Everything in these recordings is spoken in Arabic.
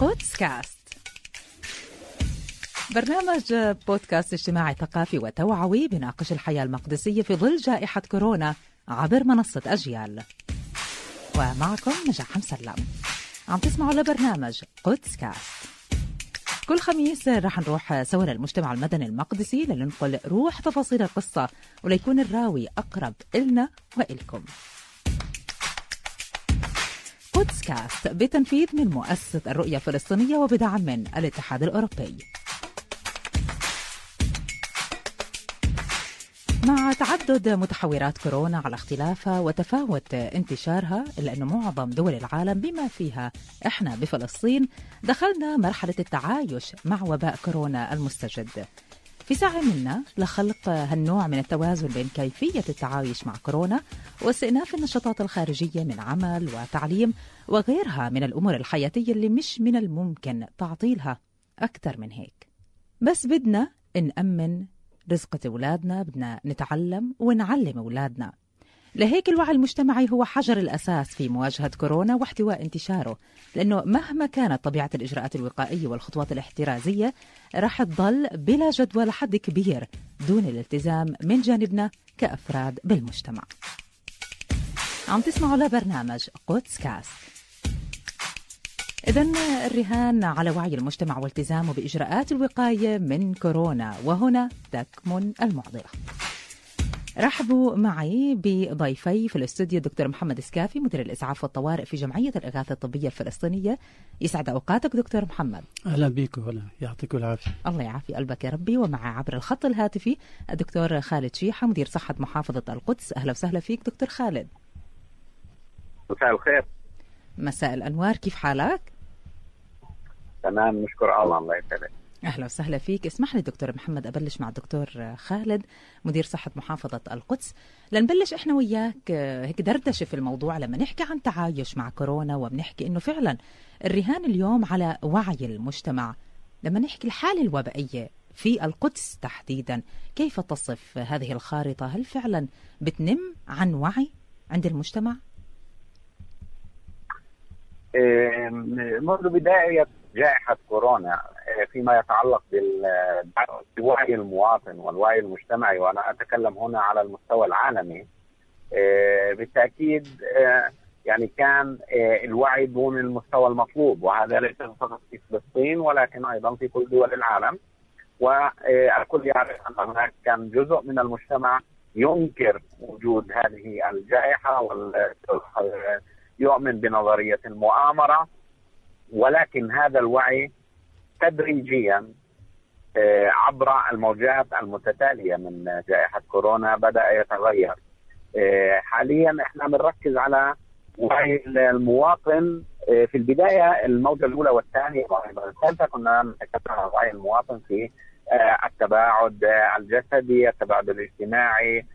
قدس كاست برنامج بودكاست اجتماعي ثقافي وتوعوي بناقش الحياة المقدسية في ظل جائحة كورونا عبر منصة أجيال. ومعكم نجاح مسلم. عم تسمعوا لبرنامج قدس كاست كل خميس رح نروح سوا للمجتمع المدني المقدسي لننقل روح تفاصيل القصة وليكون الراوي أقرب إلنا وإلكم. قدس كاست بتنفيذ من مؤسسة الرؤية الفلسطينية وبدعم من الاتحاد الأوروبي. مع تعدد متحورات كورونا على اختلافها وتفاوت انتشارها إلا أنه معظم دول العالم بما فيها إحنا بفلسطين دخلنا مرحلة التعايش مع وباء كورونا المستجد. في سعي منا لخلق هالنوع من التوازن بين كيفية التعايش مع كورونا واستئناف النشاطات الخارجية من عمل وتعليم وغيرها من الأمور الحياتية اللي مش من الممكن تعطيلها أكثر من هيك. بس بدنا نأمن رزقة أولادنا بدنا نتعلم ونعلم أولادنا لهيك الوعي المجتمعي هو حجر الأساس في مواجهة كورونا واحتواء انتشاره لأنه مهما كانت طبيعة الإجراءات الوقائية والخطوات الاحترازية رح تضل بلا جدوى لحد كبير دون الالتزام من جانبنا كأفراد بالمجتمع. عم تسمعوا لبرنامج قدس كاست. إذا الرهان على وعي المجتمع والتزامه بإجراءات الوقاية من كورونا وهنا تكمن المعضلة رحبوا معي بضيفي في الاستوديو الدكتور محمد سكافي مدير الإسعاف والطوارئ في جمعية الإغاثة الطبية الفلسطينية. يسعد أوقاتك دكتور محمد. أهلا بك ولا يعطيك العافية. الله يعافي قلبك يا ربي. ومع عبر الخط الهاتفي الدكتور خالد شيحة مدير صحة محافظة القدس. أهلا وسهلا فيك دكتور خالد. مساء الخير. مساء الأنوار كيف حالك؟ تمام نشكر الله الله يسعدك. أهلا وسهلا فيك. اسمح لي دكتور محمد أبلش مع الدكتور خالد مدير صحة محافظة القدس. لنبلش إحنا وياك هيك دردشة في الموضوع لما نحكي عن تعايش مع كورونا وبنحكي إنه فعلا الرهان اليوم على وعي المجتمع. لما نحكي الحالة الوبائية في القدس تحديدا كيف تصف هذه الخارطة؟ هل فعلا بتنم عن وعي عند المجتمع؟ منذ بداية جائحة كورونا فيما يتعلق بوعي المواطن والوعي المجتمعي وأنا أتكلم هنا على المستوى العالمي بالتأكيد يعني كان الوعي دون المستوى المطلوب وهذا ليس فقط في فلسطين ولكن أيضا في كل دول العالم. والكل يعرف أن هناك كان جزء من المجتمع ينكر وجود هذه الجائحة يؤمن بنظرية المؤامرة ولكن هذا الوعي تدريجيا عبر الموجات المتتالية من جائحة كورونا بدأ يتغير. حاليا إحنا بنركز على وعي المواطن. في البداية الموجة الأولى والثانية والثالثة كنا نتكلم عن وعي المواطن في التباعد الجسدي التباعد الاجتماعي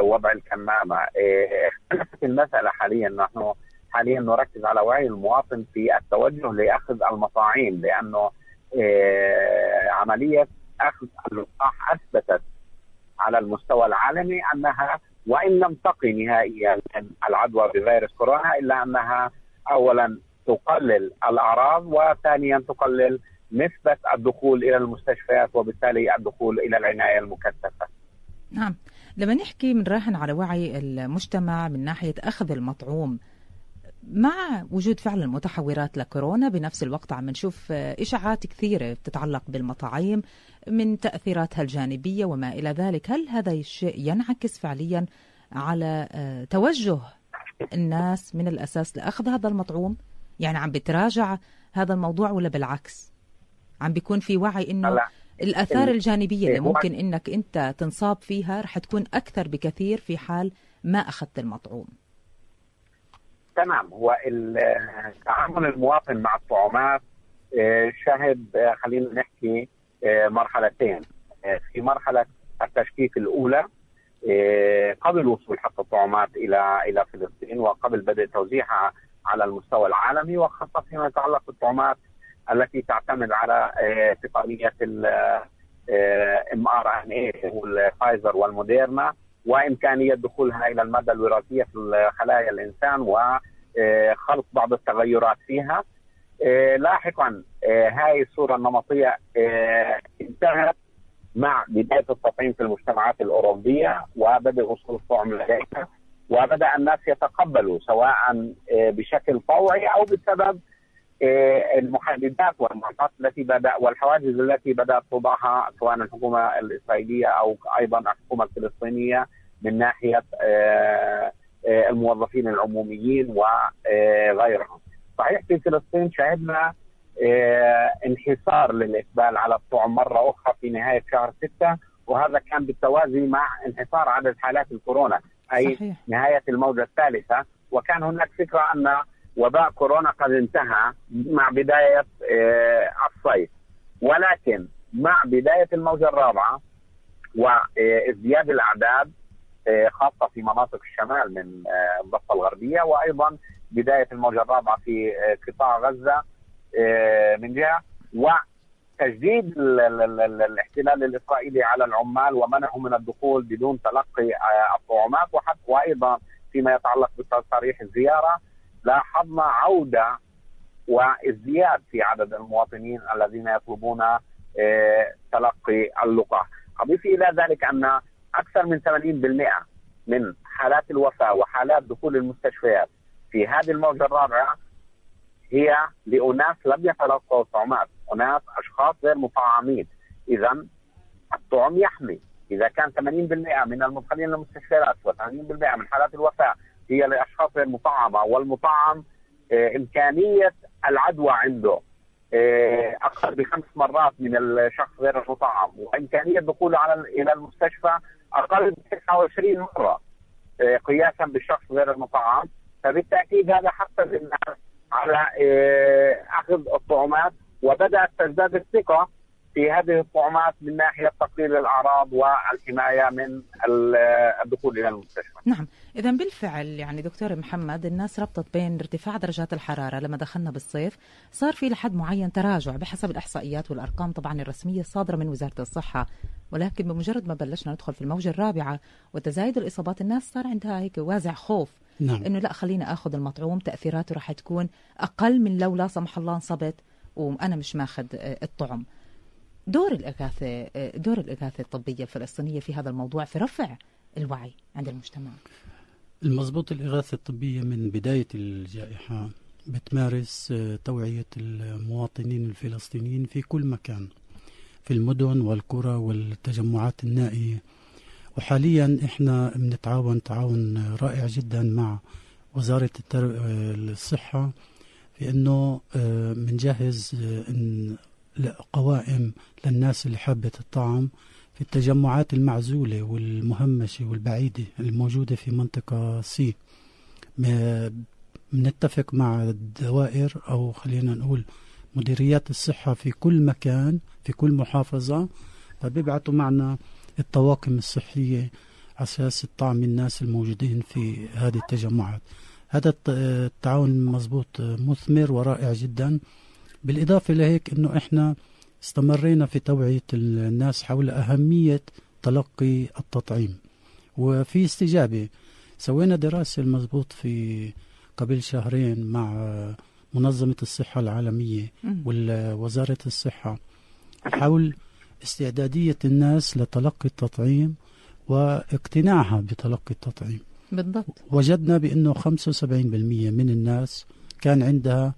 وضع الكمامة. اختلفت المسألة حاليا. نحن حاليا نركز على وعي المواطن في التوجه لأخذ المطاعيم لأنه عملية أخذ اللقاح أثبتت على المستوى العالمي أنها وإن لم تقي نهائيا العدوى بفيروس كورونا إلا أنها اولا تقلل الأعراض وثانيا تقلل نسبة الدخول إلى المستشفيات وبالتالي الدخول إلى العناية المكثفة. نعم، لما نحكي بنراهن على وعي المجتمع من ناحية أخذ المطعوم مع وجود فعلا متحورات لكورونا بنفس الوقت عم نشوف إشاعات كثيرة بتتعلق بالمطاعيم من تأثيراتها الجانبية وما إلى ذلك، هل هذا الشيء ينعكس فعليا على توجه الناس من الأساس لأخذ هذا المطعوم؟ يعني عم بتراجع هذا الموضوع ولا بالعكس؟ عم بيكون في وعي إنه لا. الآثار الجانبية اللي ممكن إنك أنت تنصاب فيها رح تكون أكثر بكثير في حال ما أخذت المطعوم. تمام. هو تعامل المواطن مع الطعومات شهد خلينا نحكي مرحلتين. في مرحلة التشكيك الأولى قبل وصول حتى الطعومات إلى إلى فلسطين وقبل بدء توزيعها على المستوى العالمي وخاصة فيما يتعلق بالطعومات التي تعتمد على تقنيه mRNA هو الفايزر والموديرنا. وإمكانية دخولها إلى المادة الوراثية في خلايا الإنسان وخلق بعض التغيرات فيها. لاحقا هاي الصورة النمطية انتهت مع بداية التطعيم في المجتمعات الأوروبية وبدء وصول الطعم لديها وبدأ الناس يتقبلوا سواء بشكل طوعي أو بسبب المحددات والمعطيات التي بدأ والحواجز التي بدأت توضعها سواء الحكومة الإسرائيلية أو أيضا الحكومة الفلسطينية من ناحية الموظفين العموميين وغيرهم. صحيح في فلسطين شهدنا انحسار للإقبال على الطعم مرة أخرى في نهاية شهر ستة وهذا كان بالتوازي مع انحسار عدد حالات الكورونا أي صحيح. نهاية الموجة الثالثة وكان هناك فكرة أن وباء كورونا قد انتهى مع بداية الصيف. ولكن مع بداية الموجه الرابعة وازدياد الأعداد خاصة في مناطق الشمال من الضفة الغربية وأيضا بداية الموجه الرابعة في قطاع غزة من جهة وتجديد الاحتلال الإسرائيلي على العمال ومنعهم من الدخول بدون تلقي الطعومات وحتى وأيضا فيما يتعلق بتصاريح الزيارة. لاحظنا عودة وازدياد في عدد المواطنين الذين يطلبون تلقي اللقاح. أضيف إلى ذلك أن أكثر من 80% من حالات الوفاة وحالات دخول المستشفيات في هذه الموجة الرابعة هي لأناس لم يتلقوا الطعومات، أناس أشخاص غير مطعمين، إذا الطعم يحمي، إذا كان 80% من المدخلين للمستشفيات و80% من حالات الوفاة هي لأشخاص غير مطعمة والمطعم آه إمكانية العدوى عنده آه أقل بخمس مرات من الشخص غير المطعم وإمكانية دخوله على إلى المستشفى أقل ب 29 مرة آه قياسا بالشخص غير المطعم. فبالتأكيد هذا حفز الناس على أخذ الطعومات وبدأت تزداد الثقة في هذه الطعومات من ناحية تقليل الأعراض والحماية من الدخول إلى المستشفى. نعم، إذا بالفعل يعني دكتور محمد الناس ربطت بين ارتفاع درجات الحرارة لما دخلنا بالصيف صار في لحد معين تراجع بحسب الإحصائيات والأرقام طبعا الرسمية الصادرة من وزارة الصحة، ولكن بمجرد ما بلشنا ندخل في الموجة الرابعة وتزايد الإصابات الناس صار عندها هيك وازع خوف نعم. إنه لا خلينا آخذ المطعوم تأثيراته راح تكون أقل من لو لا سمح الله انصبت وأنا مش ماخذ الطعم. دور الإغاثة دور الإغاثة الطبية الفلسطينية في هذا الموضوع في رفع الوعي عند المجتمع. المضبوط الإغاثة الطبية من بداية الجائحة بتمارس توعية المواطنين الفلسطينيين في كل مكان في المدن والقرى والتجمعات النائية. وحاليا إحنا بنتعاون تعاون رائع جدا مع وزارة الصحة في إنه بنجهز قوائم للناس اللي حابة الطعم في التجمعات المعزولة والمهمشة والبعيدة الموجودة في منطقة سي بنتفق مع الدوائر أو خلينا نقول مديريات الصحة في كل مكان في كل محافظة فبيبعتوا معنا الطواقم الصحية أساس الطعم الناس الموجودين في هذه التجمعات. هذا التعاون مزبوط مثمر ورائع جدا. بالإضافة لهيك أنه إحنا استمرينا في توعية الناس حول أهمية تلقي التطعيم. وفي استجابة سوينا دراسة المضبوط في قبل شهرين مع منظمة الصحة العالمية ووزارة الصحة حول استعدادية الناس لتلقي التطعيم واقتناعها بتلقي التطعيم. بالضبط. وجدنا بأنه 75% من الناس كان عندها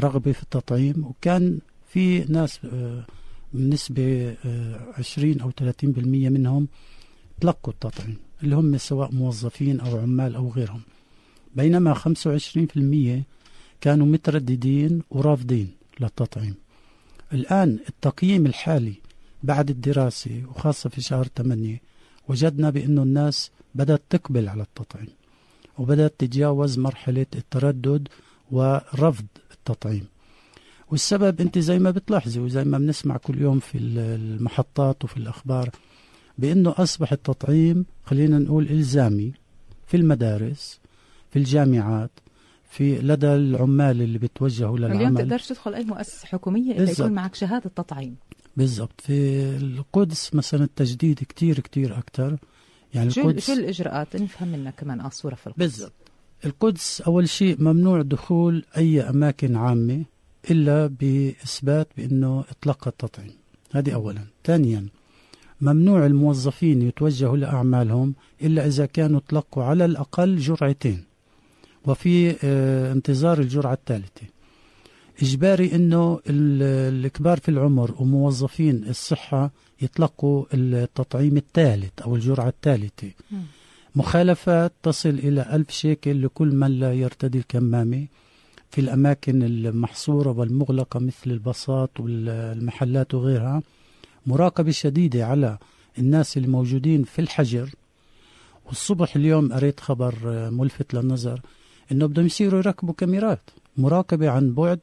رغبة في التطعيم وكان في ناس بنسبة 20 أو 30% منهم تلقوا التطعيم اللي هم سواء موظفين أو عمال أو غيرهم. بينما 25% كانوا مترددين ورافضين للتطعيم. الآن التقييم الحالي بعد الدراسة وخاصة في شهر 8 وجدنا بأنه الناس بدأت تقبل على التطعيم وبدأت تتجاوز مرحلة التردد ورفض التطعيم. والسبب انت زي ما بتلاحظي وزي ما بنسمع كل يوم في المحطات وفي الأخبار بأنه أصبح التطعيم خلينا نقول إلزامي في المدارس في الجامعات في لدى العمال اللي بتوجهوا للعمل. اليوم تقدرش تدخل أي مؤسسة حكومية إلا يكون معك شهادة تطعيم. بالضبط. في القدس مثلا التجديد كتير كتير أكثر يعني شو القدس شو الإجراءات؟ نفهم منك كمان الصورة في القدس. بالضبط. القدس أول شيء ممنوع دخول أي أماكن عامة إلا بإثبات بأنه اطلق التطعيم. هذه أولا. ثانيا ممنوع الموظفين يتوجهوا لأعمالهم إلا إذا كانوا تلقوا على الأقل جرعتين. وفي آه انتظار الجرعة الثالثة. إجباري أنه الكبار في العمر وموظفين الصحة يتلقوا التطعيم الثالث أو الجرعة الثالثة. مخالفات تصل إلى ألف شيكل لكل من لا يرتدي الكمامة في الأماكن المحصورة والمغلقة مثل البساط والمحلات وغيرها. مراقبة شديدة على الناس الموجودين في الحجر. والصبح اليوم قريت خبر ملفت للنظر إنه بدهم يصيروا يركبوا كاميرات. مراقبة عن بعد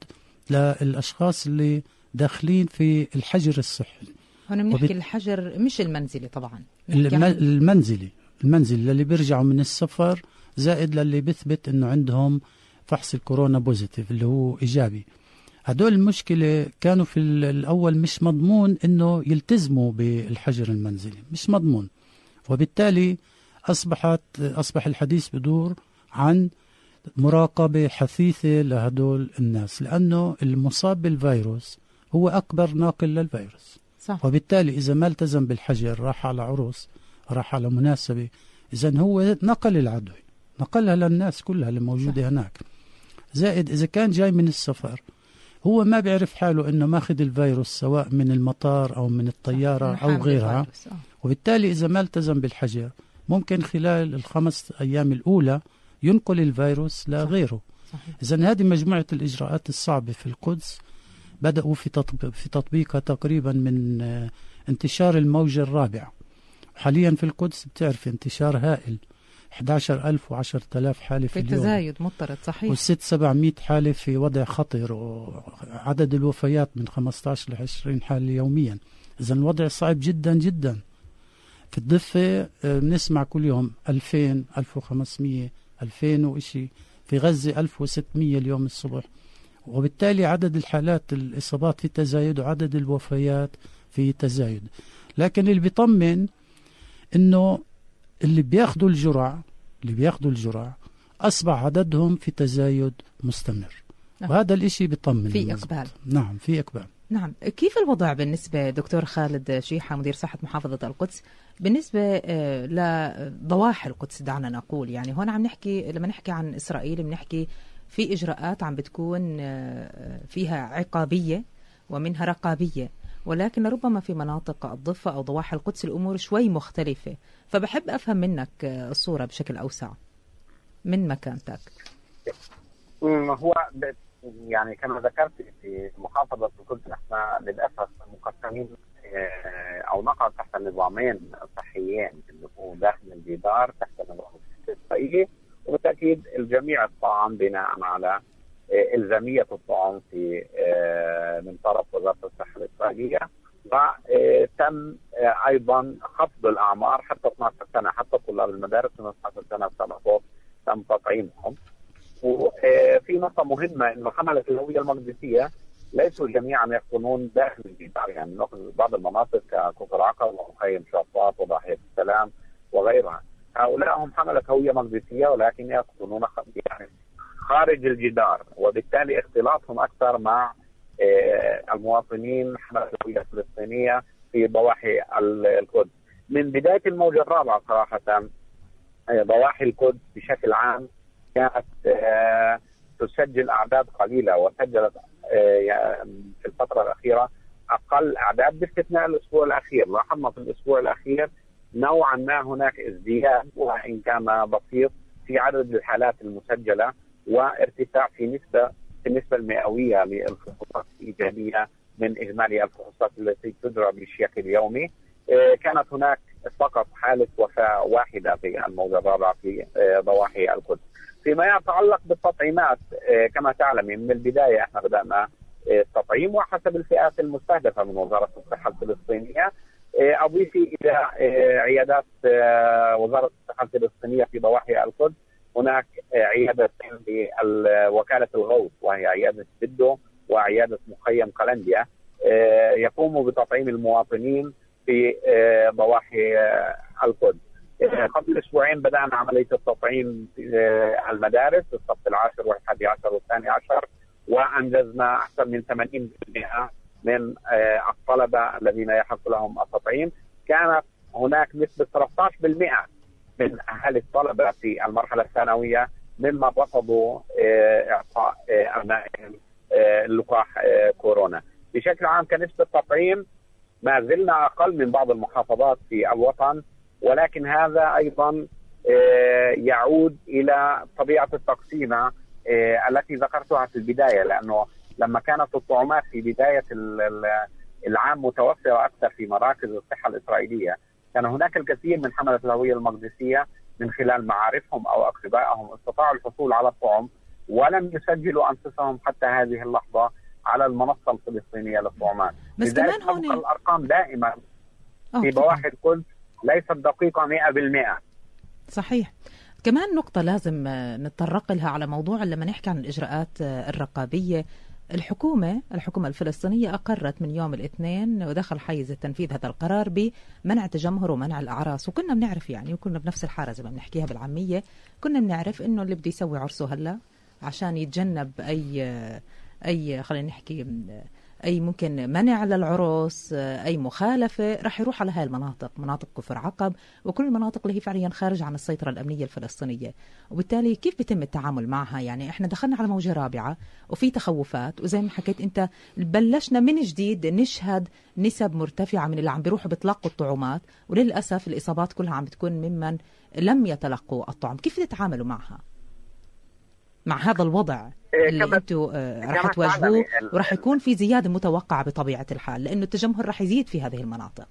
للأشخاص اللي داخلين في الحجر الصحي. هون بنحكي وبت... الحجر مش المنزلي طبعا. الم... المنزلي. المنزل اللي بيرجعوا من السفر زائد للي بيثبت إنه عندهم فحص الكورونا بوزيتيف اللي هو إيجابي. هدول المشكلة كانوا في الأول مش مضمون أنه يلتزموا بالحجر المنزلي مش مضمون. وبالتالي أصبحت أصبح الحديث بدور عن مراقبة حثيثة لهدول الناس لأنه المصاب بالفيروس هو أكبر ناقل للفيروس. صح. وبالتالي إذا ما التزم بالحجر راح على عرس راح على مناسبة. إذا هو نقل العدوى نقلها للناس كلها اللي موجودة. هناك. زائد إذا كان جاي من السفر هو ما بيعرف حاله إنه ماخذ الفيروس سواء من المطار أو من الطيارة أو غيرها. آه. وبالتالي إذا ما التزم بالحجر ممكن خلال الخمس أيام الأولى ينقل الفيروس لغيره. اذا هذه مجموعة الإجراءات الصعبة في القدس. بدأوا في تطبيق في تطبيقها تقريبا من آه، انتشار الموجه الرابعه حاليا في القدس بتعرف انتشار هائل. 11000 و10000 حالة في, في اليوم. تزايد مضطرد صحيح. والست 700 حالة في وضع خطر وعدد الوفيات من 15 ل 20 حالة يوميا. إذا الوضع صعب جدا جدا. في الضفة آه، بنسمع كل يوم 2000 1500 2000 وإشي. في غزة 1600 اليوم الصبح. وبالتالي عدد الحالات الإصابات في تزايد وعدد الوفيات في تزايد. لكن اللي بيطمن إنه اللي بياخذوا الجرعة اللي بياخذوا الجرعة أصبح عددهم في تزايد مستمر. نعم. وهذا الإشي بيطمن في إقبال. نعم في إقبال. نعم. كيف الوضع بالنسبة دكتور خالد شيحة مدير صحة محافظة القدس؟ بالنسبة آه، لضواحي القدس دعنا نقول يعني هون عم نحكي لما نحكي عن إسرائيل بنحكي في إجراءات عم بتكون آه، فيها عقابية ومنها رقابية. ولكن ربما في مناطق الضفة أو ضواحي القدس الأمور شوي مختلفة. فبحب أفهم منك الصورة بشكل أوسع. من مكانتك؟ هو يعني كما ذكرت في محافظة القدس نحن للأسف مقسمين آه، أو نقع تحت نظامين صحيين اللي هو داخل الجدار تحت نظام الصحي وبالتأكيد الجميع الطعام بناء على آه، إلزامية الطعام في آه، من طرف وزارة الصحة الإسرائيلية. وتم أيضا خفض الأعمار حتى 12 سنة حتى طلاب المدارس من 12 سنة فوق تم تطعيمهم. وفي نقطة مهمة إنه حملة الهوية المقدسية ليسوا جميعا يسكنون داخل الجدار. يعني بعض المناطق ككفر عقل ومخيم شاطات وضاحيه السلام وغيرها. هؤلاء هم حملة هوية مقدسية ولكن يسكنون يعني خارج الجدار وبالتالي اختلاطهم أكثر مع آه، المواطنين حملة الهويه الفلسطينية في ضواحي القدس. من بداية الموجه الرابعه صراحة آه، ضواحي القدس بشكل عام كانت آه، تسجل أعداد قليلة وسجلت في الفترة الأخيرة أقل أعداد باستثناء الأسبوع الأخير، لاحظنا في الأسبوع الأخير نوعا ما هناك ازدياد وإن كان بسيط في عدد الحالات المسجلة. وارتفاع في نسبه في النسبة المئوية للفحوصات الإيجابية من اجمالي الفحوصات التي تجرى بشكل يومي آه، كانت هناك فقط حالة وفاة واحدة في الموجة الرابعة في آه، ضواحي القدس. فيما يتعلق بالتطعيمات آه، كما تعلمي من البداية إحنا بدأنا التطعيم وحسب الفئات المستهدفة من وزارة الصحة الفلسطينية اضيفي إلى عيادات وزارة الصحة الفلسطينية في ضواحي القدس هناك عيادتين لوكالة الغوث وهي عيادة بدو وعيادة مخيم قلنديا آه، يقوموا بتطعيم المواطنين في آه، ضواحي آه، القدس. قبل أسبوعين بدأنا عملية التطعيم في المدارس الصف العاشر والحادي عشر والثاني عشر وأنجزنا أكثر من 80% من آه، الطلبة الذين يحق لهم التطعيم كانت هناك نسبة 13% من اهالي الطلبة في المرحلة الثانوية ممن رفضوا آه، إعطاء آه، ابنائهم لقاح كورونا. بشكل عام كنسبة تطعيم ما زلنا أقل من بعض المحافظات في الوطن ولكن هذا أيضا يعود إلى طبيعة التقسيمه التي ذكرتها في البداية لأنه لما كانت الطعومات في بداية العام متوفرة أكثر في مراكز الصحة الإسرائيلية كان هناك الكثير من حملة الهوية المقدسية من خلال معارفهم أو أقربائهم استطاعوا الحصول على الطعم ولم يسجلوا أنفسهم حتى هذه اللحظة على المنصة الفلسطينية للطعومات بس كمان هون الأرقام دائما في بواحي القدس ليست دقيقة 100% صحيح. كمان نقطة لازم نتطرق لها على موضوع لما نحكي عن الإجراءات الرقابية. الحكومة الحكومة الفلسطينية أقرت من يوم الاثنين ودخل حيز التنفيذ هذا القرار بمنع التجمهر ومنع الأعراس. وكنا بنعرف يعني وكنا بنفس الحارة زي ما بنحكيها بالعامية. كنا بنعرف إنه اللي بده يسوي عرسه هلا عشان يتجنب أي أي خلينا نحكي أي ممكن منع للعرس أي مخالفة رح يروح على هاي المناطق مناطق كفر عقب وكل المناطق اللي هي فعليا خارج عن السيطرة الأمنية الفلسطينية. وبالتالي كيف بيتم التعامل معها؟ يعني إحنا دخلنا على موجة رابعة وفي تخوفات وزي ما حكيت أنت بلشنا من جديد نشهد نسب مرتفعة من اللي عم بيروحوا بيتلقوا الطعومات وللأسف الإصابات كلها عم بتكون ممن لم يتلقوا الطعم. كيف تتعاملوا معها؟ مع هذا الوضع إيه، اللي أنتم آه، راح تواجهوه وراح يكون في زيادة متوقعة بطبيعة الحال لأنه التجمهر راح يزيد في هذه المناطق.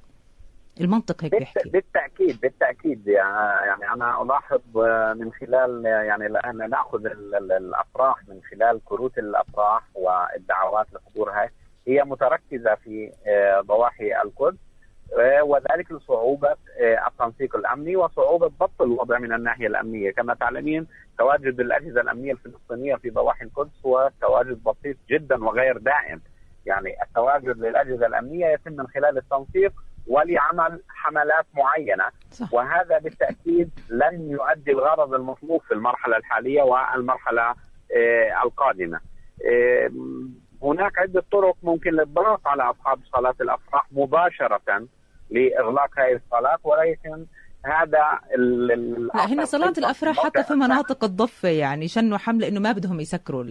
المنطق هيك بيحكي. بالتأكيد بالتأكيد يعني أنا ألاحظ آه، من خلال يعني الآن نأخذ الأفراح من خلال كروت الأفراح والدعوات لحضورها هي متركزة في آه، ضواحي القدس. وذلك لصعوبة آه، التنسيق الأمني وصعوبة ضبط الوضع من الناحية الأمنية. كما تعلمين تواجد الأجهزة الأمنية الفلسطينية في ضواحي القدس هو تواجد بسيط جدا وغير دائم. يعني التواجد للأجهزة الأمنية يتم من خلال التنسيق ولعمل حملات معينة. صح. وهذا بالتأكيد لن يؤدي الغرض المطلوب في المرحلة الحالية والمرحلة آه، القادمة. آه، هناك عدة طرق ممكن للضغط على أصحاب صلاة الأفراح مباشرة لإغلاق هذه الصلاة ولكن هذا لا هنا صلاة الأفراح حتى في مناطق الضفة يعني شنوا حملة إنه ما بدهم يسكروا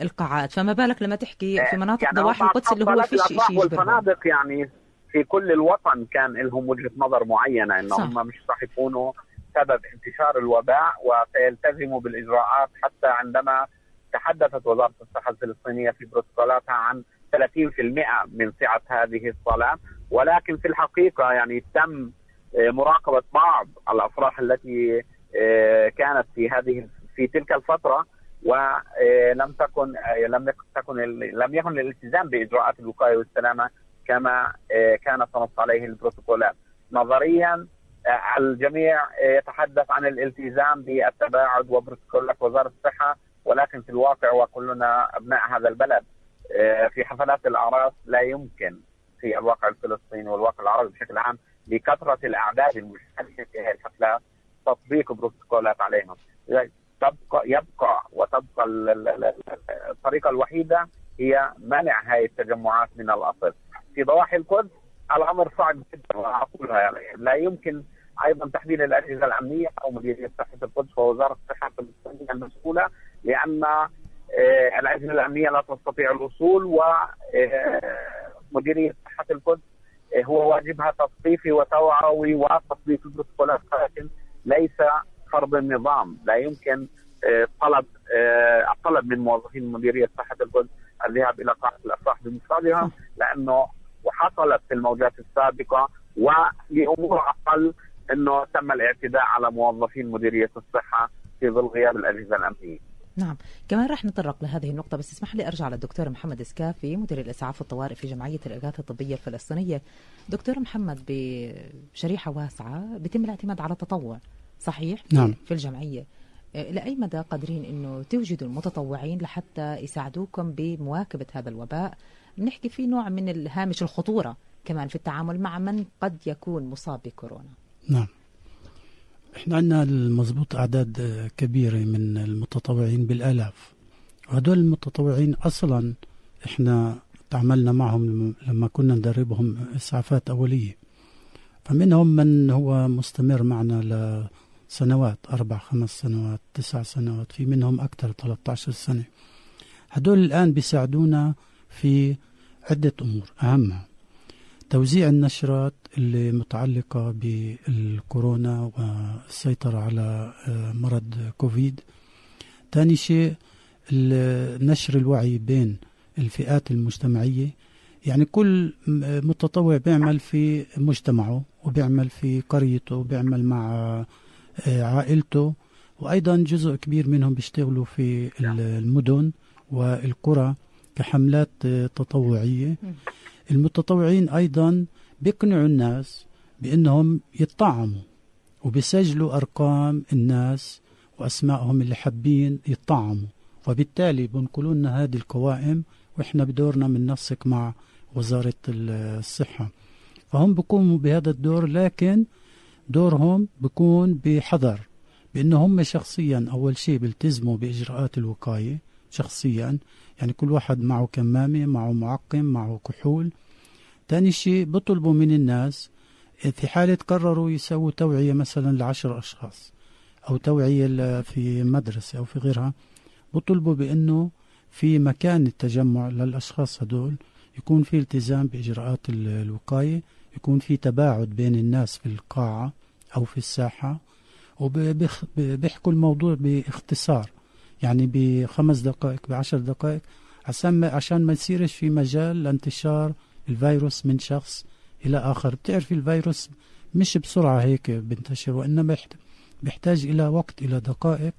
القاعات. فما بالك لما تحكي في مناطق يعني ضواحي القدس اللي هو فيش شيء والفنادق يعني في كل الوطن كان لهم وجهة نظر معينة إنه هم مش راح يكونوا سبب انتشار الوباء وسيلتزموا بالإجراءات حتى عندما تحدثت وزارة الصحة الفلسطينية في بروتوكولاتها عن 30% من سعة هذه الصلاة ولكن في الحقيقة يعني تم آه، مراقبة بعض الأفراح التي آه، كانت في هذه في تلك الفترة ولم تكن آه، لم تكن لم يكن الالتزام بإجراءات الوقاية والسلامة كما كانت تنص عليه البروتوكولات. نظريا الجميع يتحدث عن الالتزام بالتباعد وبروتوكولات وزارة الصحة ولكن في الواقع وكلنا أبناء هذا البلد في حفلات الأعراس لا يمكن في الواقع الفلسطيني والواقع العربي بشكل عام لكثره الأعداد المشاركة في هذه الحفلات تطبيق بروتوكولات عليهم. تبقى يبقى وتبقى الطريقة الوحيدة هي منع هذه التجمعات من الأصل. في ضواحي القدس الأمر صعب جدا وأقولها يعني. لا يمكن أيضا تحديد الأجهزة الأمنية أو مديرية صحة القدس ووزارة الصحة الفلسطينية المسؤولة لأن آه، الاجهزه الأمنية لا تستطيع الوصول و آه، صحه القدس آه، هو واجبها تثقيفي وتوعوي وتطبيق البروتوكولات ولكن ليس فرض النظام لا يمكن طلب الطلب من موظفين مديرية صحه القدس الذهاب إلى قاعة الأفراح بمفردها لأنه وحصلت في الموجات السابقة ولأمور أقل إنه تم الاعتداء على موظفين مديرية الصحة في ظل غياب الأجهزة الأمنية. نعم. كمان رح نتطرق لهذه النقطة بس اسمح لي أرجع للدكتور محمد إسكافي مدير الإسعاف والطوارئ في جمعية الإغاثة الطبية الفلسطينية. دكتور محمد بشريحة واسعة بيتم الاعتماد على التطوع صحيح؟ نعم. في الجمعية. آه، لأي مدى قادرين أنه توجدوا المتطوعين لحتى يساعدوكم بمواكبة هذا الوباء؟ بنحكي في نوع من الهامش الخطورة كمان في التعامل مع من قد يكون مصاب بكورونا. نعم. إحنا عندنا المضبوط أعداد كبيرة من المتطوعين بالآلاف. وهدول المتطوعين أصلا إحنا تعاملنا معهم لما كنا ندربهم إسعافات أولية. فمنهم من هو مستمر معنا لسنوات أربع خمس سنوات تسع سنوات في منهم أكثر 13 سنة. هدول الآن بيساعدونا في عدة أمور أهمها توزيع النشرات اللي متعلقة بالكورونا والسيطرة على آه، مرض كوفيد. ثاني شيء نشر الوعي بين الفئات المجتمعية. يعني كل متطوع بيعمل في مجتمعه وبيعمل في قريته وبيعمل مع آه، عائلته. وأيضا جزء كبير منهم بيشتغلوا في المدن والقرى كحملات آه، تطوعية. المتطوعين أيضا بيقنعوا الناس بأنهم يطعموا وبيسجلوا أرقام الناس وأسمائهم اللي حابين يطعموا وبالتالي بنقلوا لنا هذه القوائم وإحنا بدورنا بننسق مع وزارة الصحة. فهم بيقوموا بهذا الدور لكن دورهم بيكون بحذر بأنه هم شخصيا أول شيء بيلتزموا بإجراءات الوقاية. شخصيا. يعني كل واحد معه كمامة معه معقم معه كحول. ثاني شيء بطلبوا من الناس في حالة قرروا يسووا توعية مثلا لعشر أشخاص أو توعية في مدرسة أو في غيرها. بطلبوا بأنه في مكان التجمع للأشخاص هدول يكون في التزام بإجراءات الوقاية يكون في تباعد بين الناس في القاعة أو في الساحة. وبيحكوا الموضوع بإختصار. يعني بخمس دقائق بعشر دقائق عشان ما عشان ما يصيرش في مجال لانتشار الفيروس من شخص إلى آخر. بتعرفي الفيروس مش بسرعة هيك بنتشر وإنما بيحتاج إلى وقت إلى دقائق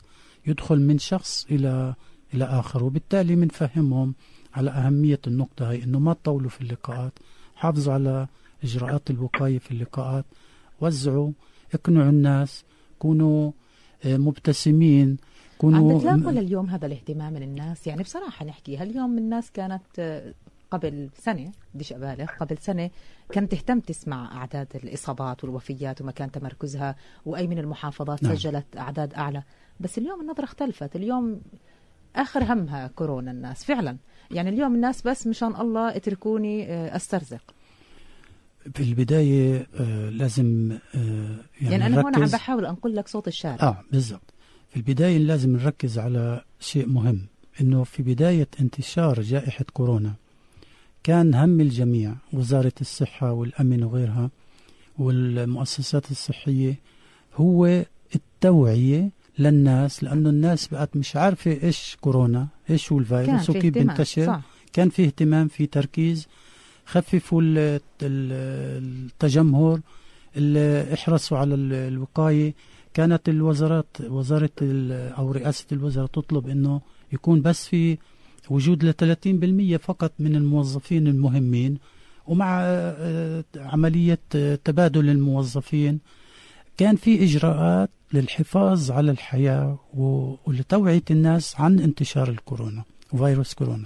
يدخل من شخص إلى إلى آخر. وبالتالي بنفهمهم على أهمية النقطة هي إنه ما تطولوا في اللقاءات حافظوا على إجراءات الوقاية في اللقاءات وزعوا اقنعوا الناس كونوا آه، مبتسمين عم بتلاقوا لليوم هذا الاهتمام من الناس يعني بصراحة نحكي هاليوم الناس كانت آه، قبل سنة بديش أبالغ قبل سنة كانت تهتم تسمع أعداد الإصابات والوفيات ومكان تمركزها وأي من المحافظات نعم. سجلت أعداد أعلى؟ بس اليوم النظرة اختلفت. اليوم آخر همها كورونا الناس فعلا. يعني اليوم الناس بس مشان الله اتركوني آه، أسترزق. في البداية آه لازم آه يعني, يعني أنا هون عم بحاول أنقل لك صوت الشارع. آه بالضبط. في البداية لازم نركز على شيء مهم إنه في بداية انتشار جائحة كورونا كان هم الجميع وزارة الصحة والأمن وغيرها والمؤسسات الصحية هو التوعية للناس لأنه الناس بقت مش عارفة إيش كورونا إيش هو الفيروس وكيف بينتشر. صح. كان في اهتمام في تركيز. خففوا التجمهر احرصوا على الوقاية. كانت الوزارات وزارة أو رئاسة الوزراء تطلب أنه يكون بس في وجود ل 30% فقط من الموظفين المهمين ومع آه، عملية تبادل الموظفين. كان في إجراءات للحفاظ على الحياة ولتوعية الناس عن انتشار الكورونا فيروس كورونا.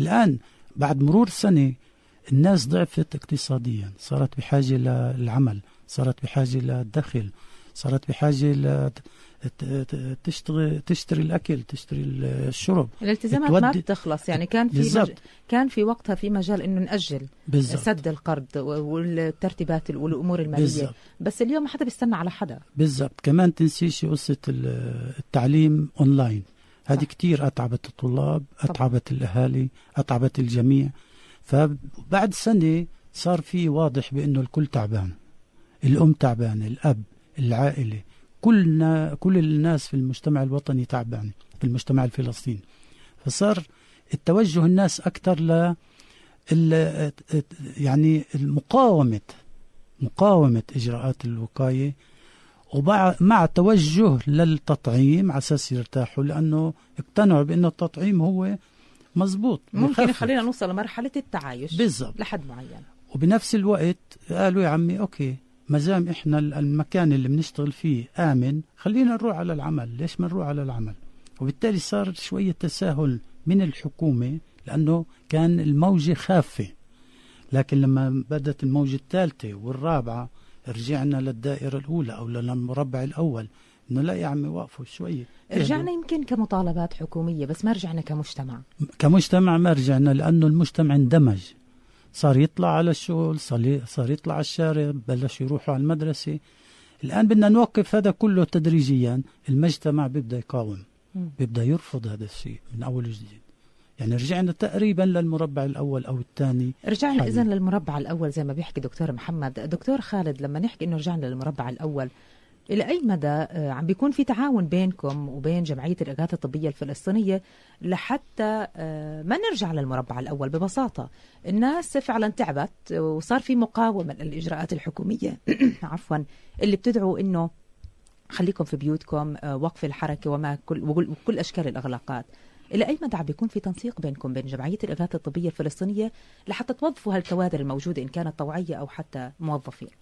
الآن بعد مرور سنة الناس ضعفت اقتصاديا صارت بحاجة للعمل صارت بحاجة للدخل. صارت بحاجة تشتغل تشتري الأكل تشتري الشرب. الالتزامات ما بتخلص. يعني كان في مج... كان في وقتها في مجال إنه نأجل بالزبط. سد القرض والترتيبات والأمور المالية. بالزبط. بس اليوم ما حدا بيستنى على حدا. بالضبط. كمان تنسيش قصة التعليم اونلاين هذه كثير أتعبت الطلاب أتعبت طبعا. الأهالي أتعبت الجميع. فبعد سنة صار في واضح بأنه الكل تعبان. الأم تعبانة الأب العائلة. كلنا كل الناس في المجتمع الوطني تعبان في المجتمع الفلسطيني. فصار التوجه الناس أكثر ل يعني المقاومة مقاومة إجراءات الوقاية ومع توجه للتطعيم على أساس يرتاحوا لأنه اقتنعوا بأن التطعيم هو مزبوط ممكن خلينا نوصل لمرحلة التعايش بالضبط. لحد معين. وبنفس الوقت قالوا يا عمي أوكي ما دام إحنا المكان اللي بنشتغل فيه آمن خلينا نروح على العمل. ليش ما نروح على العمل؟ وبالتالي صار شوية تساهل من الحكومة لأنه كان الموجة خافة. لكن لما بدت الموجة الثالثة والرابعة رجعنا للدائرة الأولى أو للمربع الأول. إنه لا يا عمي وقفوا شوي. رجعنا يمكن كمطالبات حكومية بس ما رجعنا كمجتمع. كمجتمع ما رجعنا لأنه المجتمع اندمج. صار يطلع على الشغل صار صار يطلع على الشارع بلش يروحوا على المدرسة. الآن بدنا نوقف هذا كله تدريجيا. المجتمع بيبدأ يقاوم مم. بيبدأ يرفض هذا الشيء من أول وجديد. يعني رجعنا تقريبا للمربع الأول أو الثاني. رجعنا. اذا للمربع الأول زي ما بيحكي دكتور محمد. دكتور خالد لما نحكي إنه رجعنا للمربع الأول إلى أي مدى آه، عم بيكون في تعاون بينكم وبين جمعية الإغاثة الطبية الفلسطينية لحتى آه، ما نرجع للمربع الأول؟ ببساطة الناس فعلا تعبت وصار في مقاومة للإجراءات الحكومية. عفوا اللي بتدعو إنه خليكم في بيوتكم آه، وقف الحركة وما كل وكل أشكال الأغلاقات. إلى أي مدى عم بيكون في تنسيق بينكم بين جمعية الإغاثة الطبية الفلسطينية لحتى توظفوا هالكوادر الموجودة إن كانت طوعية أو حتى موظفين؟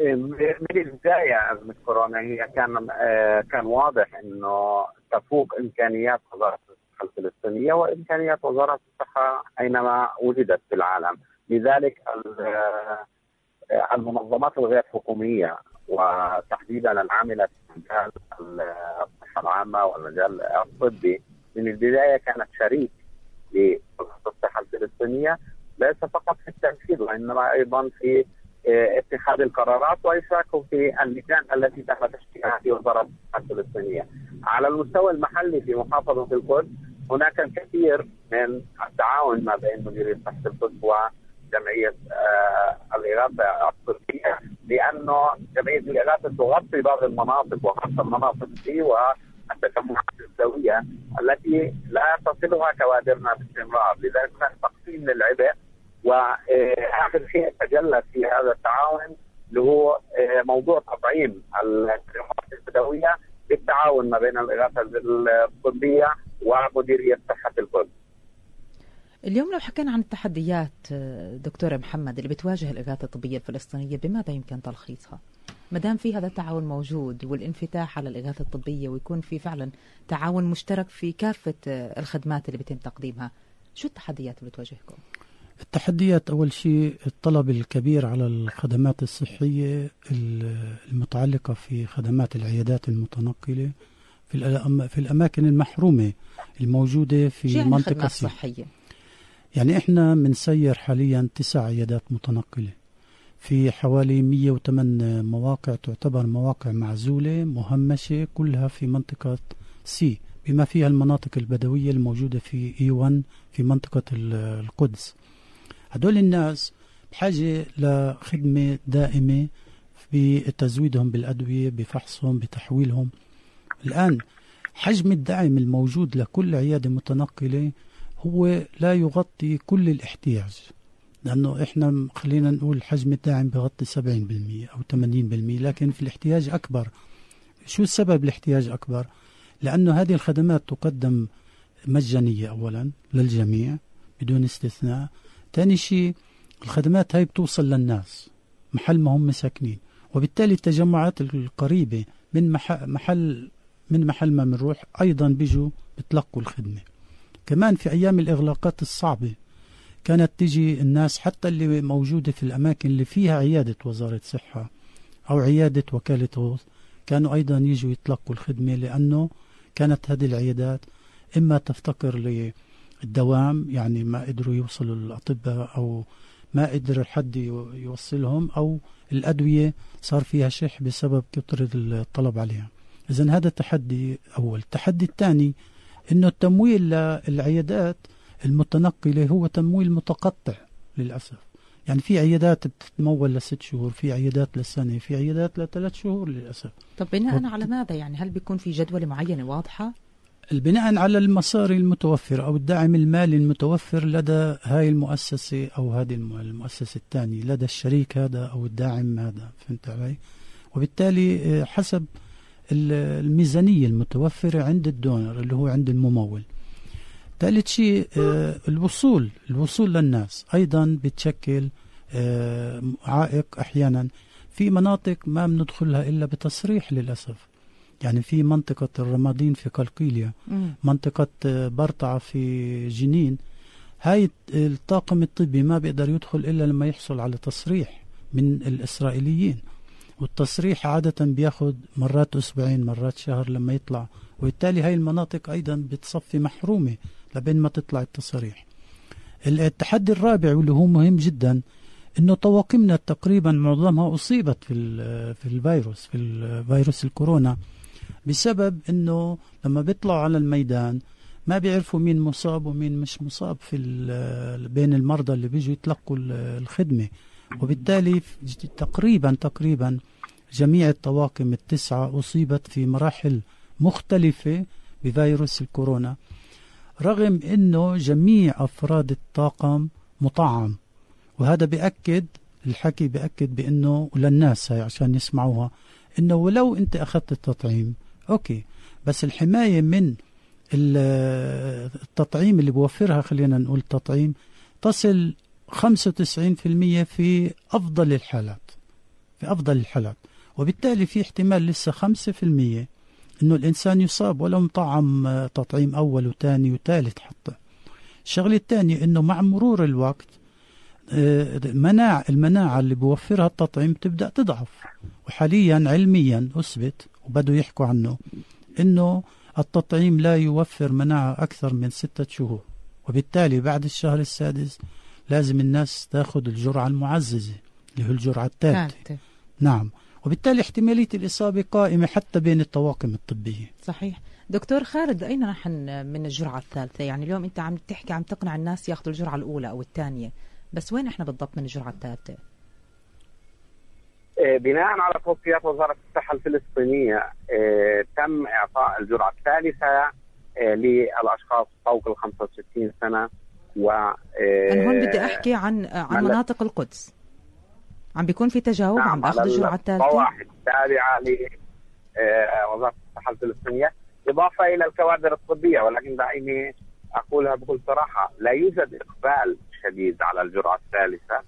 من البداية ازمه كورونا هي كان آه، كان واضح إنه تفوق إمكانيات وزارة الصحه الفلسطينية وإمكانيات وزارة الصحة أينما وجدت في العالم، لذلك آه، المنظمات الغير حكومية وتحديدا العاملة في مجال الصحة العامة والمجال الطبي من البداية كانت شريك لوزارة الصحة الفلسطينية ليس فقط في التنفيذ وإنما أيضا في اتخاذ القرارات واشراكه في اللجان التي تم تشكيلها في وزارة الصحه الفلسطينية. على المستوى المحلي في محافظة القدس هناك الكثير من التعاون ما بين مديرية صحه القدس وجمعية آه، الإغاثة الطبية لأنه جمعية الإغاثة تغطي بعض المناطق وخاصه المناطق دي والتجمعات السويه التي لا تصلها كوادرنا باستمرار، لذلك هناك تقسيم للعبء واخر شيء تجلى في هذا التعاون اللي هو آه، موضوع تطعيم التجمعات البدويه بالتعاون ما بين الإغاثة الطبية ومديرية صحة القدس. اليوم لو حكينا عن التحديات آه، دكتور محمد اللي بتواجه الإغاثة الطبية الفلسطينية بماذا يمكن تلخيصها؟ ما دام في هذا التعاون موجود والانفتاح على الإغاثة الطبية ويكون في فعلا تعاون مشترك في كافة آه، الخدمات اللي بيتم تقديمها، شو التحديات اللي بتواجهكم؟ التحديات أول شيء الطلب الكبير على الخدمات الصحية المتعلقة في خدمات العيادات المتنقلة في في الأماكن المحرومة الموجودة في يعني منطقة خدمات سي؟ صحية؟ يعني إحنا بنسير حاليا تسع عيادات متنقلة. في حوالي 108 مواقع تعتبر مواقع معزولة مهمشة كلها في منطقة سي بما فيها المناطق البدوية الموجودة في إي 1 في منطقة ال- القدس. هدول الناس بحاجة لخدمة دائمة بتزويدهم بالأدوية بفحصهم بتحويلهم. الآن حجم الدعم الموجود لكل عيادة متنقلة هو لا يغطي كل الاحتياج لأنه إحنا خلينا نقول حجم الداعم بغطي 70% أو 80% لكن في الاحتياج أكبر. شو السبب الاحتياج أكبر؟ لأنه هذه الخدمات تقدم مجانية أولا للجميع بدون استثناء. ثاني شيء الخدمات هاي بتوصل للناس محل ما هم ساكنين وبالتالي التجمعات القريبة من محل, محل من محل ما بنروح أيضا بيجوا بتلقوا الخدمة. كمان في أيام الإغلاقات الصعبة كانت تجي الناس حتى اللي موجودة في الأماكن اللي فيها عيادة وزارة صحة أو عيادة وكالة غوث كانوا أيضا يجوا يتلقوا الخدمة لأنه كانت هذه العيادات إما تفتقر للدوام يعني ما قدروا يوصلوا الأطباء أو ما قدر حد يو- يوصلهم أو الأدوية صار فيها شح بسبب كثرة الطلب عليها. إذا هذا تحدي أول. التحدي الثاني إنه التمويل للعيادات المتنقلة هو تمويل متقطع للأسف. يعني في عيادات بتتمول لست شهور في عيادات لسنة في عيادات لثلاث شهور للأسف. طب بناء وبت- على ماذا يعني؟ هل بيكون في جدولة معينة واضحة؟ البناء على المصاري المتوفرة أو الدعم المالي المتوفر لدى هاي المؤسسة أو هذه الم- المؤسسة الثانية لدى الشريك هذا أو الداعم هذا فهمت علي؟ وبالتالي آه، حسب ال- الميزانية المتوفرة عند الدونر اللي هو عند الممول. ثالث شيء آه، الوصول الوصول للناس. أيضا بتشكل آه، عائق أحيانا في مناطق ما بندخلها إلا بتصريح للأسف. يعني في منطقة الرمادين في قلقيلية. منطقة آه، برطعة في جنين. هاي الطاقم الطبي ما بيقدر يدخل إلا لما يحصل على تصريح من الإسرائيليين. والتصريح عادة بياخد مرات أسبوعين مرات شهر لما يطلع. وبالتالي هاي المناطق أيضا بتصفي محرومة لبين ما تطلع التصاريح التحدي الرابع واللي هو مهم جدا إنه طواقمنا تقريبا معظمها أصيبت في في الفيروس في الفيروس الكورونا. بسبب إنه لما بيطلعوا على الميدان ما بيعرفوا مين مصاب ومين مش مصاب في بين المرضى اللي بيجوا يتلقوا الخدمة. وبالتالي تقريبا تقريبا جميع الطواقم التسعة أصيبت في مراحل مختلفة بفيروس الكورونا رغم إنه جميع أفراد الطاقم مطعم. وهذا بأكد الحكي بأكد بأنه وللناس هاي عشان يسمعوها أنه ولو أنت أخذت التطعيم أوكي. بس الحماية من التطعيم اللي بوفرها خلينا نقول تطعيم تصل 95% في أفضل الحالات في أفضل الحالات. وبالتالي في احتمال لسه 5% إنه الإنسان يصاب ولو مطعم تطعيم أول وثاني وثالث حتى. الشغلة الثانية إنه مع مرور الوقت مناع المناعة اللي بوفرها التطعيم تبدأ تضعف. وحاليا علميا أثبت وبدوا يحكوا عنه أنه التطعيم لا يوفر مناعة أكثر من ستة شهور. وبالتالي بعد الشهر السادس لازم الناس تاخذ الجرعة المعززة اللي هي الجرعة الثالثة. نعم. وبالتالي احتمالية الإصابة قائمة حتى بين الطواقم الطبية. صحيح. دكتور خالد أين نحن من الجرعة الثالثة؟ يعني اليوم أنت عم تحكي عم تقنع الناس ياخذوا الجرعة الأولى أو الثانية. بس وين إحنا بالضبط من الجرعة الثالثه؟ إيه، بناء على توصيات وزارة الصحة الفلسطينية إيه، تم إعطاء الجرعة الثالثة إيه، للأشخاص فوق ال 65 سنة و أنا هون بدي أحكي عن عن مناطق القدس عم بيكون في تجاوب نعم عم بأخذ الجرعة الثالثة؟ واحد تابعه لوزاره الصحة الفلسطينية إضافة إلى الكوادر الطبية ولكن دعيني أقولها بكل صراحة لا يوجد إقبال شديد على الجرعة الثالثة.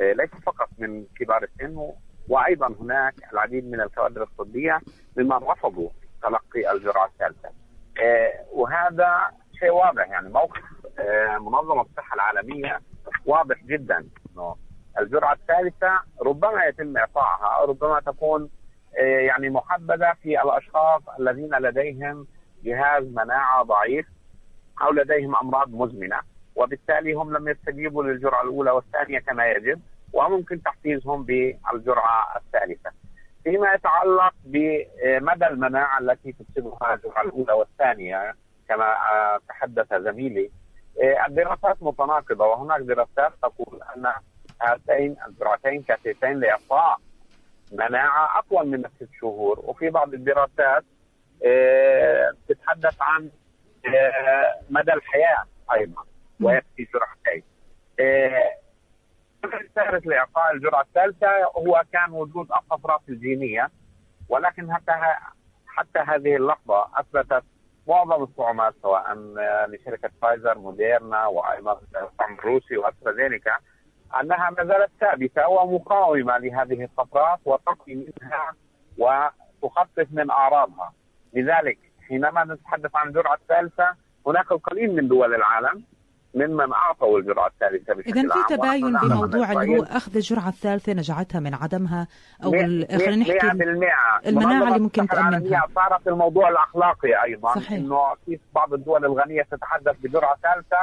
آه، ليس فقط من كبار السن وأيضا هناك العديد من الكوادر الطبية ممن رفضوا تلقي الجرعة الثالثة. آه، وهذا شيء واضح يعني موقف آه، منظمة الصحة العالمية واضح جدا إنه الجرعة الثالثة ربما يتم إعطائها ربما تكون يعني محبذة في الأشخاص الذين لديهم جهاز مناعة ضعيف أو لديهم أمراض مزمنة. وبالتالي هم لم يستجيبوا للجرعة الأولى والثانية كما يجب وممكن تحفيزهم بالجرعة الثالثة. فيما يتعلق بمدى المناعة التي تفسدها الجرعة الأولى والثانية كما تحدث زميلي الدراسات متناقضة وهناك دراسات تقول أن هاتين الجرعتين كافيتين لإعطاء مناعة اطول من ست شهور وفي بعض الدراسات تتحدث عن مدى الحياة أيضا ويكفي جرعتين. الثالث لاعطاء الجرعة الثالثة هو كان وجود الطفرات الجينية ولكن حتى حتى هذه اللحظة أثبتت معظم الطعومات سواء لشركه فايزر موديرنا وأيضا الروسي وأسترازينيكا أنها ما زالت ثابتة ومقاومة لهذه الطفرات وتقي منها وتخفف من أعراضها لذلك حينما نتحدث عن الجرعه الثالثة هناك القليل من دول العالم ممن أعطوا الجرعة الثالثة بشكل اذا في تباين بموضوع اللي هو أخذ الجرعة الثالثة نجعتها من عدمها أو خلينا نحكي المناعة اللي ممكن تأمنها. صارت الموضوع الأخلاقي أيضا صحيح. إنه في بعض الدول الغنية تتحدث بجرعة ثالثة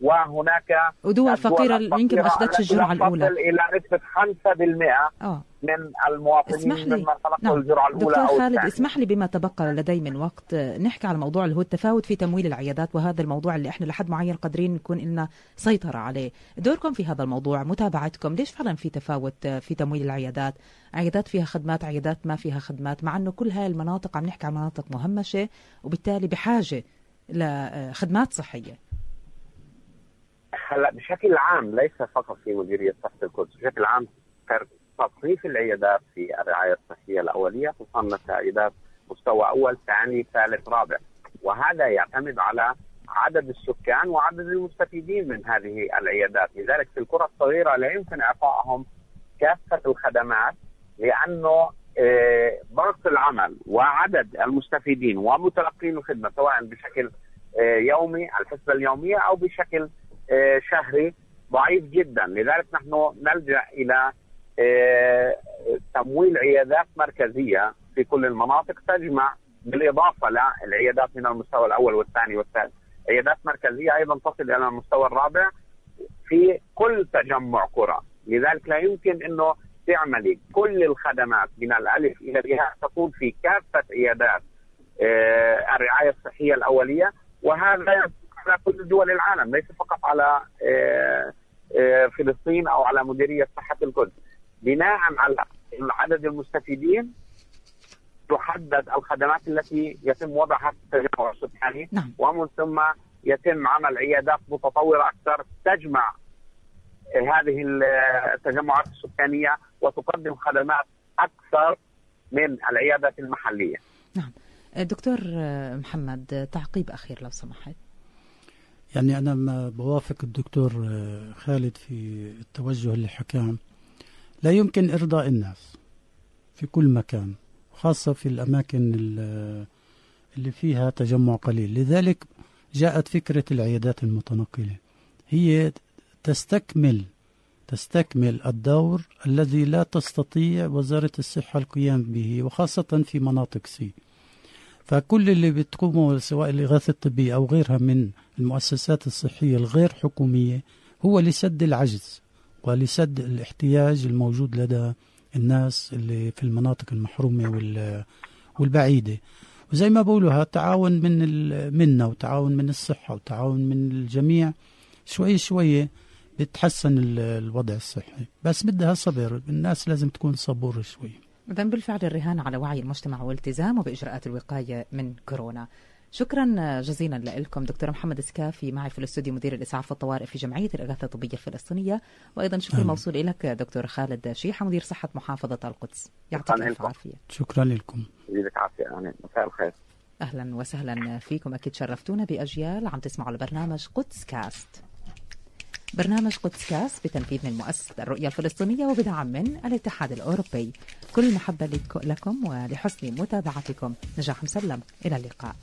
وهناك ودول فقيرة يمكن ما أخذتش الجرعة الأولى. إلى نسبه 5% أوه. من المواطنين اسمح لي. ممن تلقوا نعم. الجرعة الأولى دكتور خالد الثانية. اسمح لي بما تبقى لدي من وقت. نحكي على الموضوع اللي هو التفاوت في تمويل العيادات وهذا الموضوع اللي إحنا لحد معين قادرين نكون لنا سيطرة عليه. دوركم في هذا الموضوع متابعتكم. ليش فعلا في تفاوت في تمويل العيادات؟ عيادات فيها خدمات عيادات ما فيها خدمات مع إنه كل هاي المناطق عم نحكي عن مناطق مهمشة وبالتالي بحاجة لخدمات صحية. هلا بشكل عام ليس فقط في مديرية صحة القدس بشكل عام تصنيف العيادات في الرعاية الصحية الأولية تصنف عيادات مستوى أول ثاني ثالث رابع. وهذا يعتمد على عدد السكان وعدد المستفيدين من هذه العيادات. لذلك في القرى الصغيرة لا يمكن إعطائهم كافة الخدمات لأنه ضغط العمل وعدد المستفيدين ومتلقين الخدمة سواء بشكل يومي الحسبة اليومية أو بشكل شهري ضعيف جدا. لذلك نحن نلجأ إلى تمويل عيادات مركزية في كل المناطق تجمع بالإضافة للعيادات من المستوى الأول والثاني والثالث. عيادات مركزية أيضا تصل إلى المستوى الرابع في كل تجمع قرى لذلك لا يمكن إنه تعملي كل الخدمات من الألف إلى الياء. تكون في كافة عيادات آه، الرعاية الصحية الأولية. وهذا على كل دول العالم ليس فقط على آه، آه، فلسطين أو على مديرية صحه القدس بناء على عدد المستفيدين تحدد الخدمات التي يتم وضعها في التجمع السكاني نعم. ومن ثم يتم عمل عيادات متطورة أكثر تجمع هذه التجمعات السكانية وتقدم خدمات أكثر من العيادات المحلية. نعم دكتور محمد تعقيب أخير لو سمحت. يعني أنا ما بوافق الدكتور خالد في التوجه اللي حكاه لا يمكن إرضاء الناس في كل مكان خاصة في الأماكن اللي فيها تجمع قليل. لذلك جاءت فكرة العيادات المتنقلة. هي تستكمل تستكمل الدور الذي لا تستطيع وزارة الصحة القيام به وخاصة في مناطق سي. فكل اللي بتقوموا سواء الإغاثة الطبية أو غيرها من المؤسسات الصحية الغير حكومية هو لسد العجز ولسد الاحتياج الموجود لدى الناس اللي في المناطق المحرومة والبعيدة. وزي ما بقولوا تعاون من منا وتعاون من الصحة وتعاون من الجميع. شوي شوي بتحسن الوضع الصحي. بس بدها صبر. الناس لازم تكون صبورة شوي. إذا بالفعل الرهان على وعي المجتمع والتزامه بإجراءات الوقاية من كورونا. شكرا جزيلا لكم دكتور محمد سكافي معي في الاستوديو مدير الإسعاف والطوارئ في جمعية الإغاثة الطبية الفلسطينية. وأيضا شكر أهلا. موصول لك دكتور خالد شيحه مدير صحة محافظة القدس. يعطيك الف عافية. شكرا لكم. يديك عافيه يعني مساء الخير. أهلا وسهلا فيكم. أكيد شرفتونا بأجيال عم تسمعوا البرنامج قدس كاست. برنامج قدس كاست بتنفيذ من مؤسسة الرؤية الفلسطينية وبدعم من الاتحاد الأوروبي. كل المحبة لكم ولحسن متابعتكم. نجاح مسلم. إلى اللقاء.